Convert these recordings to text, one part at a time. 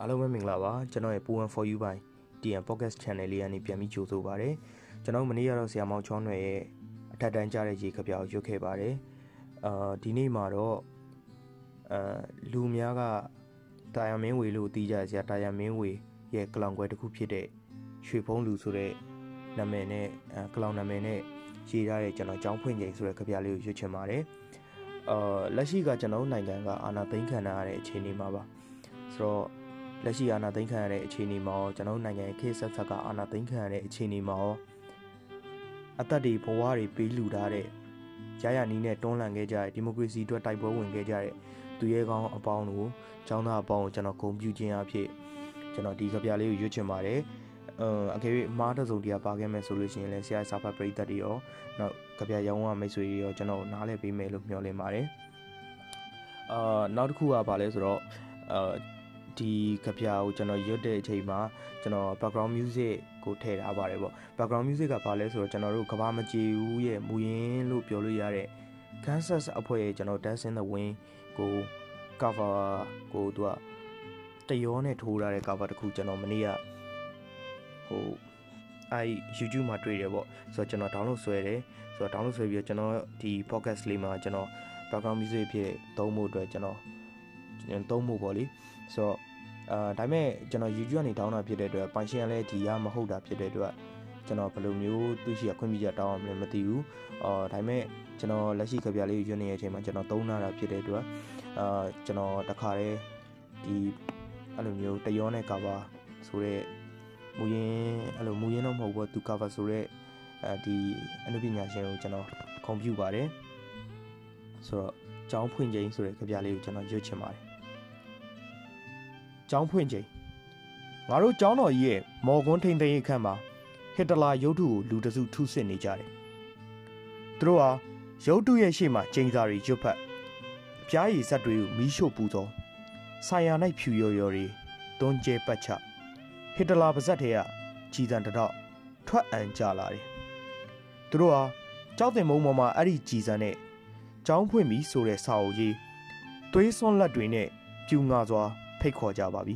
အားလုံးပဲမင်္ဂလာပါကျွန်တော်ရဲ့ Poem for You by TN Podcast Channel လေးကနေပြန်ပြီးကြိုဆိုပါရစေကျွန်တော်မနေ့ကတော့ဆရာမောင်ချောင်းတွေရဲ့အထက်တန်းကြားတဲ့ရေခပြောက်ရွတ်ခဲ့ပါတယ်အာဒီနေ့မှာတော့အာလူများကတာယာမင်းဝေလို့တီးကြဆရာတာယာမင်းဝေရဲ့ကလောင်ကွယ်တစ်ခုဖြစ်တဲ့ရွှေဖုံးလူဆိုတဲ့နာမည်နဲ့ကလောင်နာမည်နဲ့ရေးထားတဲ့ကျွန်တော်ចောင်းဖွင့်ချိန်ဆိုတဲ့ခပြလေးကိုရွတ်ချင်ပါတယ်အာလက်ရှိကကျွန်တော်နိုင်ငံကအာဏာသိမ်းခံရတဲ့အခြေအနေမှာပါဆိုတော့ လက်ရှိအာဏာသိမ်းခံရတဲ့အခြေအနေမှာရောကျွန်တော်နိုင်ငံခေတ်ဆက်ဆက်ကအာဏာသိမ်းခံရတဲ့အခြေအနေမှာရောအသက်တွေဘဝတွေပေးလူထားတဲ့ရရနီးနဲ့တွန်းလှန်ခဲ့ကြတဲ့ဒီမိုကရေစီအတွက်တိုက်ပွဲဝင်ခဲ့ကြတဲ့သူရဲကောင်းအပေါင်းတို့ចောင်းသားအပေါင်းကိုကျွန်တော်ဂုဏ်ပြုခြင်းအဖြစ်ကျွန်တော်ဒီကပြလေးကိုရွတ်ချင်ပါတယ်အကယ်၍မားတစုံတရားပါခဲ့မယ်ဆိုလို့ရှိရင်လည်းဆရာစာဖတ်ပရိသတ်တွေရောနောက်ကပြရောင်းဝမိတ်ဆွေတွေရောကျွန်တော်နားလည်ပေးမယ်လို့မျှော်လင့်ပါတယ်အာနောက်တစ်ခုကပါလဲဆိုတော့အာ ဒီကပြာကိုကျွန်တော်ရွတ်တဲ့အချိန်မှာကျွန်တော် background music ကိုထည့်ထားပါတယ်ပေါ့ background music ကဘာလဲဆိုတော့ကျွန်တော်တို့ကဘာမကြေဘူးရဲ့မူရင်းလို့ပြောလို့ရတဲ့ Kansas အဖွဲ့ရဲ့ကျွန်တော် Dance in the Wind ကို cover ကိုသူကတရောနဲ့ထိုးထားတဲ့ cover တခုကျွန်တော်မနေ့ကဟိုအဲ YouTube မှာတွေ့တယ်ပေါ့ဆိုတော့ကျွန်တော် download ဆွဲတယ်ဆိုတော့ download ဆွဲပြီးတော့ကျွန်တော်ဒီ podcast လေးမှာကျွန်တော် background music ဖြစ်သုံးဖို့အတွက်ကျွန်တော်သုံးဖို့ပေါ့လေဆိုတော့ အာဒါပေမဲ့ကျွန်တော် YouTube ကနေတောင်းတာဖြစ်တဲ့အတွက်ပိုင်ရှင်ကလည်းဒီရမဟုတ်တာဖြစ်တဲ့အတွက်ကျွန်တော်ဘယ်လိုမျိုးသူရှိရခွင့်ပြုချက်တောင်းအောင်လည်းမသိဘူးအော်ဒါပေမဲ့ကျွန်တော်လက်ရှိကြပြလေးရွတ်နေတဲ့အချိန်မှာကျွန်တော်သုံးလာတာဖြစ်တဲ့အတွက်အာကျွန်တော်တခါတည်းဒီအဲ့လိုမျိုးတရောနဲ့ cover ဆိုတော့မူရင်းအဲ့လိုမူရင်းတော့မဟုတ်ဘူးသူ cover ဆိုတော့အဲဒီအနုပညာရှင်ကိုကျွန်တော်ခွန်ပြုပါတယ်ဆိုတော့ကျောင်းဖွင့်ချိန်ဆိုတဲ့ကြပြလေးကိုကျွန်တော်ရွတ်ချင်ပါတယ် ကျောင်းဖွင့်ချိန်ငါတို့ကျောင်းတော်ကြီးရဲ့မော်ကွန်းထိန်သိမ်းအခန်းမှာဟစ်တလာရုပ်ထုကိုလူတစုထုစစ်နေကြတယ်။သူတို့ဟာရုပ်ထုရဲ့ရှေ့မှာကျင်းစာတွေရွတ်ဖတ်အပြားရည်ဇက်တွေကိုမီးရှို့ပူဇော်ဆိုင်ယာ၌ဖြူရော်ရော်တွေတွန်းကျဲပတ်ချဟစ်တလာပါဇက်ထဲကကြည်တံတတော့ထွက်အံကြလာတယ်။သူတို့ဟာကြောက်တင်မုံပေါ်မှာအဲ့ဒီကြည်စံနဲ့ကျောင်းဖွင့်ပြီးဆိုတဲ့စာအုပ်ကြီးသွေးစွန်းလက်တွေနဲ့ပြူငါစွာ ဖိတ်ခေါ်ကြပါပြီ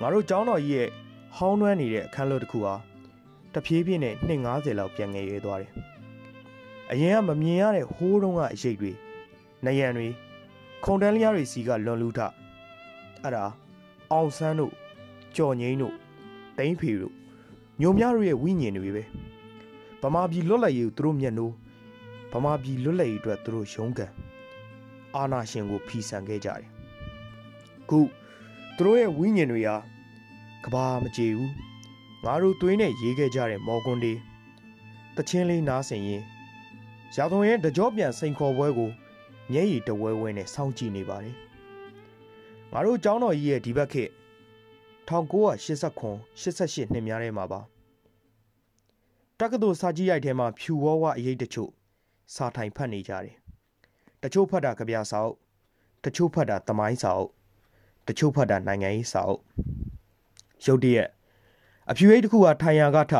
ငါတို့ကျောင်းတော်ကြီးရဲ့ဟောင်းနှွမ်းနေတဲ့အခန်းလွတ်တစ်ခုဟာတဖြည်းဖြည်းနဲ့250လောက်ပြန်ငယ်ရွယ်သွားတယ်အရင်ကမမြင်ရတဲ့ဟိုးတုံးကအရေးတွေနယံတွေခုံတန်းလျားတွေစီကလွန်လူထအဲ့ဒါအောင်ဆန်းတို့ကြော်ငိမ့်တို့တိမ့်ဖေတို့ညုံများတို့ရဲ့ဝိညာဉ်တွေပဲဗမာပြည်လွတ်လပ်ရေးကိုသူတို့မျက်နှိုးဗမာပြည်လွတ်လပ်ရေးအတွက်သူတို့ရုန်းကန်အာနာရှင်ကိုဖီဆန်ခဲ့ကြတယ် ခုသူတို့ရဲ့ဝိညာဉ်တွေဟာကဘာမကြေဘူးငါတို့သွေးနဲ့ရေးခဲ့ကြတဲ့မော်ကွန်ဒီတချင်းလေးနားဆင်ရင်ရာသွန်ရဲ့တကြောပြန်စိန်ခေါ်ပွဲကိုမျက်ရည်တဝဲဝဲနဲ့စောင့်ကြည့်နေပါတယ်ငါတို့ကျောင်းတော်ကြီးရဲ့ဒီဘက်ခေတ်1989 88နှစ်များထဲမှာပါတက္ကသိုလ်စာကြည့်ရိုက်ထဲမှာဖြူဝဝအရေးတချို့စာထိုင်ဖတ်နေကြတယ်တချို့ဖတ်တာကြပြစာအုပ်တချို့ဖတ်တာသမိုင်းစာအုပ် တချို့ဖတ်တာနိုင်ငံရေးစာအုပ်ရုတ်တရက်အဖြူရိတ်တစ်ခုဟာထိုင်ရာကထ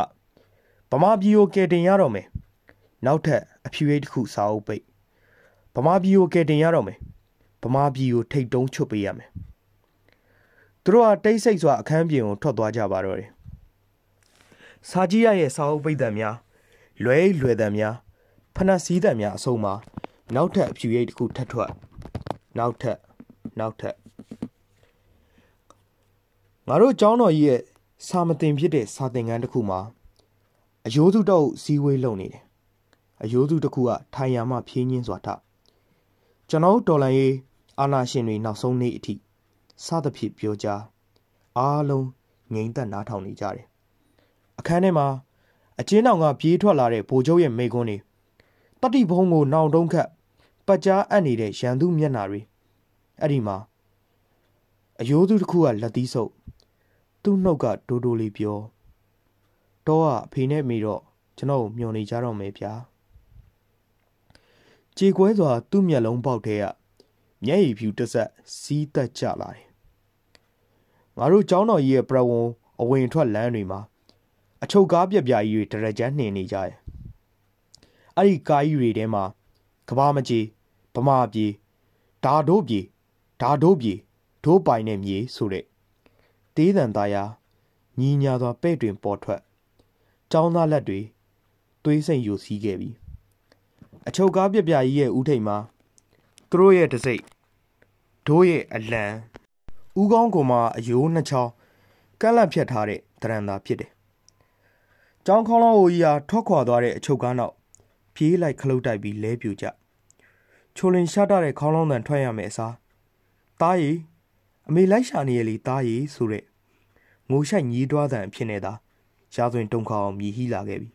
ဗမာပြည်ကိုကယ်တင်ရတော့မယ်နောက်ထပ်အဖြူရိတ်တစ်ခုစာအုပ်ပိတ်ဗမာပြည်ကိုကယ်တင်ရတော့မယ်ဗမာပြည်ကိုထိတ်တုံးချွတ်ပေးရမယ်သူတို့ဟာတိတ်ဆိတ်စွာအခန်းပြင်ကိုထွက်သွားကြပါတော့တယ်စာကြီးရရဲ့စာအုပ်ပိတ်တံများလွဲလွယ်တံများဖနက်စည်းတံများအစုံမှာနောက်ထပ်အဖြူရိတ်တစ်ခုထပ်ထွက်နောက်ထပ်နောက်ထပ် ငါတို့ကျောင်းတော်ကြီးရဲ့စာမတင်ဖြစ်တဲ့စာသင်ခန်းတစ်ခုမှာအယိုးစုတော့စီဝေးလုံနေတယ်အယိုးစုတစ်ခုကထိုင်ရမှဖြင်းချင်းစွာထကျွန်တော်တော်လန်ရေးအာနာရှင်တွေနောက်ဆုံးနေ့အထိစသဖြင့်ပြောကြားအားလုံးငြိမ်သက်နားထောင်နေကြတယ်အခန်းထဲမှာအချင်းတော်ကပြေးထွက်လာတဲ့ဗိုလ်ချုပ်ရဲ့မိကွန်းတွေတတိဘုံကိုနောင်တုံးခတ်ပတ်ကြားအပ်နေတဲ့ရန်သူမျက်နာတွေအဲ့ဒီမှာအယိုးသူတစ်ခုကလက်သီးဆုပ် သူ့နှုတ်ကဒိုးဒိုးလေးပြောတော့ကအဖေနဲ့မိတော့ကျွန်တော်မျောနေကြတော့မယ်ဗျာကြေကွဲစွာ သူ့မျက်လုံးပေါက်ထဲကမျက်ရည်ဖြူတစ်ဆက်စီးတက်ကြလာတယ်ငါတို့ကျောင်းတော်ကြီးရဲ့ပြဝန်အဝင်ထွက်လမ်းတွေမှာအချုပ်ကားပြပြကြီးတွေတရကြမ်းနှင်နေကြတယ်အဲ့ဒီကားကြီးတွေထဲမှာကဘာမကြီးဗမာပြည်ဓာတို့ပြည်ဓာတို့ပြည်ဒိုးပိုင်တဲ့မြေဆိုတဲ့ တေးတန်သားယာညီညာစွာပဲ့တွင်ပေါ်ထွက်ចောင်းသားလက်တွေသွေးစိမ်ယူစီးခဲ့ပြီအချုပ်ကားပြပြကြီးရဲ့ဥထိတ်မှာသူတို့ရဲ့တစိ့ဒိုးရဲ့အလံဥကောင်းကောင်မှာအယိုးနှစ်ချောင်းကန့်လန့်ဖြတ်ထားတဲ့တရံသာဖြစ်တယ်။ကျောင်းခေါင်းလောင်းအိုကြီးဟာထွက်ခွာသွားတဲ့အချုပ်ကားနောက်ပြေးလိုက်ခလုတ်တိုက်ပြီးလဲပြူကြ။ချိုလင်ရှားတဲ့ခေါင်းလောင်းတန်ထွက်ရမယ်အစား။တားရီ အမေလိုက်ရှာနေရလေတားရီဆိုတဲ့ငိုရှိုက်ညီးတွားတန်ဖြစ်နေတာရာသွင်းတုံခါအောင်မြည်ဟိလာခဲ့ပြီ။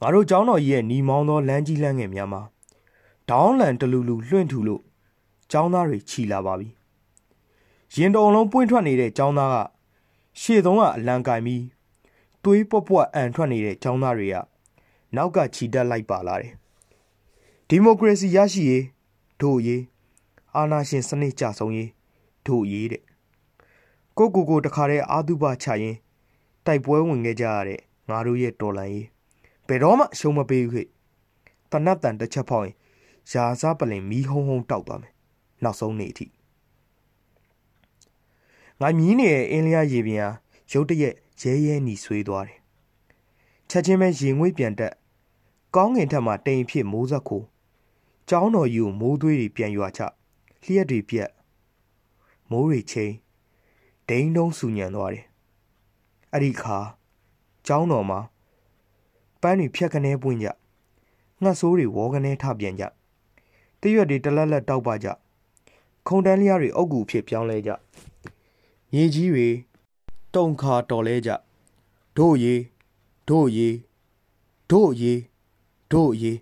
ငါတို့ကျောင်းတော်ကြီးရဲ့ညီမောင်းသောလမ်းကြီးလမ်းငယ်များမှာဒေါင်းလန်တလူလူလွှင့်ထူလို့ကျောင်းသားတွေခြီလာပါပြီ။ရင်တုံလုံးပွင့်ထွက်နေတဲ့ကျောင်းသားကရှေ့ဆုံးကအလံကင်ပြီးသွေးပွက်ပွက်အန်ထွက်နေတဲ့ကျောင်းသားတွေကနောက်ကခြီတက်လိုက်ပါလာတယ်။ဒီမိုကရေစီရရှိရေးတို့ရေး အာဏာရှင်စနစ်ကြဆုံးရေးတို့ရေးတဲ့ကိုကိုကိုတခါတည်းအာတုပချရင်တိုက်ပွဲဝင်ခဲ့ကြရတဲ့ငါတို့ရဲ့တော်လန်ရေးဘယ်တော့မှရှုံးမပေးဘူးခေတနတ်တန်တစ်ချက်ဖောက်ရင်ရာစားပလင်မီးဟုံးဟုံးတောက်သွားမယ်နောက်ဆုံးနေ့အထိငါမြင်းနေရဲ့အင်းလျားရေပြင်ဟာရုတ်တရက်ရဲရဲနီဆွေးသွားတယ်ချက်ချင်းပဲရေငွေ့ပြန်တက်ကောင်းငင်ထက်မှတိမ်ဖြစ်မိုးဆက်ကိုကျောင်းတော်ယူမိုးသွေးတွေပြန်ရွာချ လျှက်တွေပြက်မိုးတွေချင်းဒိန်းတုံးဆူညံသွားတယ်အဲ့ဒီခါကျောင်းတော်မှာပန်းတွေဖြက်ကနေပွင့်ကြငှက်ဆိုးတွေဝေါကနေထပြန်ကြတရွက်တွေတလက်လက်တောက်ပါကြခုံတန်းလျားတွေအုပ်ကူဖြစ်ပြောင်းလဲကြရေကြီးတွေတုံခါတော်လဲကြတို့ရေတို့ရေတို့ရေတို့ရေ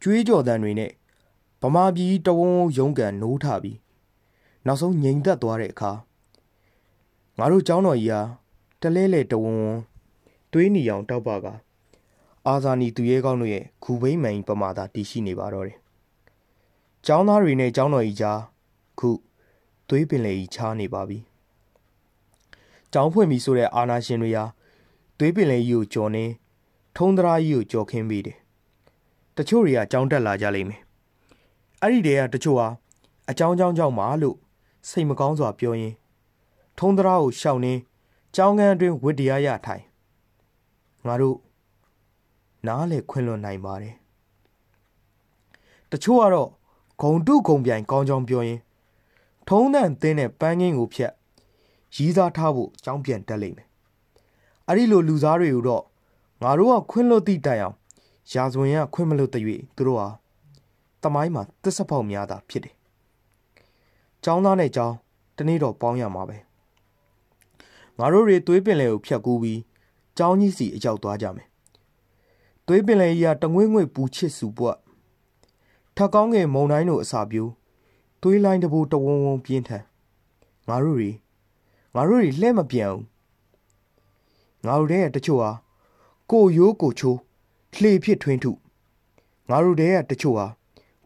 ကျွေးကြော်တန်တွေနဲ့ ဗမာပြည်တဝုံရုံးကန်နိုးထပြီးနောက်ဆုံးငြိမ်သက်သွားတဲ့အခါငါတို့เจ้าတော်ကြီးဟာတလဲလဲတဝုံဝုံသွေးနီအောင်တောက်ပါကအာဇာနီသူရဲကောင်းတို့ရဲ့ခူဘိမ့်မှန်ပမာသာတည်ရှိနေပါတော့တယ်။ကျောင်းသားတွေနဲ့ကျောင်းတော်ကြီးကြားခုသွေးပင်လေကြီးချားနေပါပြီ။ကျောင်းဖွင့်ပြီဆိုတဲ့အာနာရှင်တွေဟာသွေးပင်လေကြီးကိုကြော်နေထုံးသရာကြီးကိုကြော်ခင်းပေးတယ်။တချို့တွေကကြောင်းတက်လာကြလိမ့်မယ်။ အဲ့ဒီတည်းကတချို့ဟာအကြောင်းကြောင်းကြောင့်ပါလို့စိတ်မကောင်းစွာပြောရင်းထုံးသရာကိုရှောင်နေကျောင်းကန်းအတွင်းဝစ်တရားရထိုင်ငါတို့နားလေခွင့်လွန်နိုင်ပါတယ်တချို့ကတော့ဂုံတုဂုံပြိုင်ကောင်းကြောင်းပြောရင်ထုံးတန်တင်းတဲ့ပန်းငင်းကိုဖြတ်ရီးစားထားဖို့ကြောင်းပြန်တက်လိမ့်မယ်အဲ့ဒီလိုလူသားတွေကိုတော့ငါတို့ကခွင့်လွတ်သည့်တိုင်အောင်ရာဇဝင်ကခွင့်မလွတ်တဲ့၍သူတို့ဟာ တမိုင်းမှာတစ္ဆဖောက်များတာဖြစ်တယ်။ကျောင်းသားနဲ့ကျောင်းတနေ့တော့ပေါင်းရမှာပဲ။ငါတို့တွေသွေးပင်လယ်ကိုဖြတ်ကူးပြီးကျောင်းကြီးစီအရောက်သွားကြမယ်။သွေးပင်လယ်ကြီးကတငွေ့ငွေ့ပူချစ်စုပွက်ထက်ကောင်းငယ်မုံတိုင်းတို့အစာပြိုးသွေးလိုင်းတဘူတဝုံဝုံပြင်းထန်ငါတို့တွေငါတို့တွေလှဲ့မပြန်ဘူးငါတို့တဲ့တချို့ဟာကိုရိုးကိုချိုးလှေဖြစ်ထွင်းထုငါတို့တဲ့တချို့ဟာ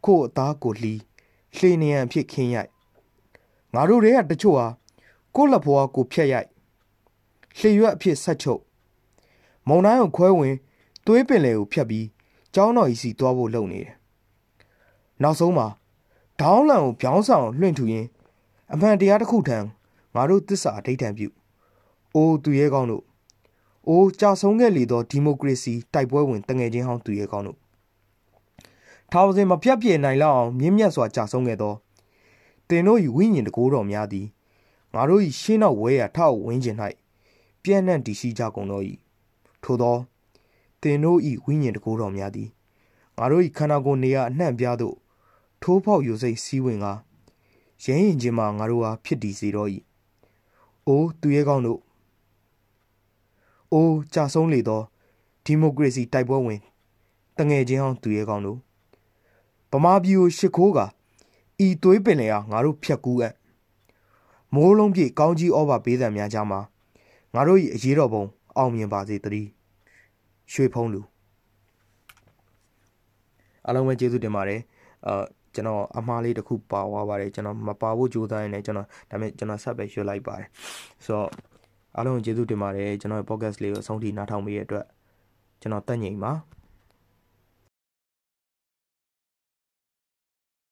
ကို့အသားကိုလှီးလှေနေရန်ဖြစ်ခင်းရိုက်ငါတို့တဲ့တချို့ဟာကို့လက်ဘွားကိုဖြက်ရိုက်လှေရွက်အဖြစ်ဆက်ချုပ်မုံတိုင်းကိုခွဲဝင်သွေးပင်လေကိုဖြတ်ပြီးကျောင်းတော်ကြီးစီသွားဖို့လုပ်နေတယ်နောက်ဆုံးမှာဒေါင်းလန်ကိုပြောင်းဆောင်လွှင့်ထူရင်းအမှန်တရားတစ်ခုထံငါတို့သစ္စာအဋိဌံပြုအိုးသူရဲကောင်းတို့အိုးကြာဆုံးခဲ့လေသောဒီမိုကရေစီတိုက်ပွဲဝင်တငယ်ချင်းဟောင်းသူရဲကောင်းတို့ ထာဝစဉ်မပြတ်ပြေနိုင်လောက်အောင်မြင့်မြတ်စွာကြာဆုံးခဲ့သောတင်တို့၏ဝိညာဉ်တကိုးတော်များသည်ငါတို့၏ရှင်းနောက်ဝဲရထောက်ဝင်းကျင်၌ပြန့်နှံ့တည်ရှိကြကုန်သော၏ထို့သောတင်တို့၏ဝိညာဉ်တကိုးတော်များသည်ငါတို့၏ခန္ဓာကိုယ်နေရာအနှံ့ပြားသို့ထိုးဖောက်ယူစိတ်စည်းဝင်ကရဲရင်ချင်းမှငါတို့ဟာဖြစ်တည်စေတော့၏အိုးသူရဲကောင်းတို့အိုးကြာဆုံးလေသောဒီမိုကရေစီတိုက်ပွဲဝင်တငယ်ချင်းဟောင်းသူရဲကောင်းတို့ ဗမာပြည်ကိုရှ िख ိုးကဤသွေးပင်လေအားငါတို့ဖြတ်ကူးအပ်မိုးလုံးပြည့်ကောင်းကြီးဩဘာပေးသံများကြမှာငါတို့၏အရေးတော်ပုံအောင်မြင်ပါစေတည်းရွှေဖုံးလူအားလုံးပဲကျေးဇူးတင်ပါတယ်အာကျွန်တော်အမှားလေးတစ်ခုပါသွားပါတယ်ကျွန်တော်မပါဖို့ကြိုးစားရင်းနဲ့ကျွန်တော်ဒါပေမဲ့ကျွန်တော်ဆက်ပဲရွှေ့လိုက်ပါတယ်ဆိုတော့အားလုံးကျေးဇူးတင်ပါတယ်ကျွန်တော်ရဲ့ podcast လေးကိုအဆုံးထိနားထောင်ပေးရတဲ့အတွက်ကျွန်တော်တက်ငိမ်ပါ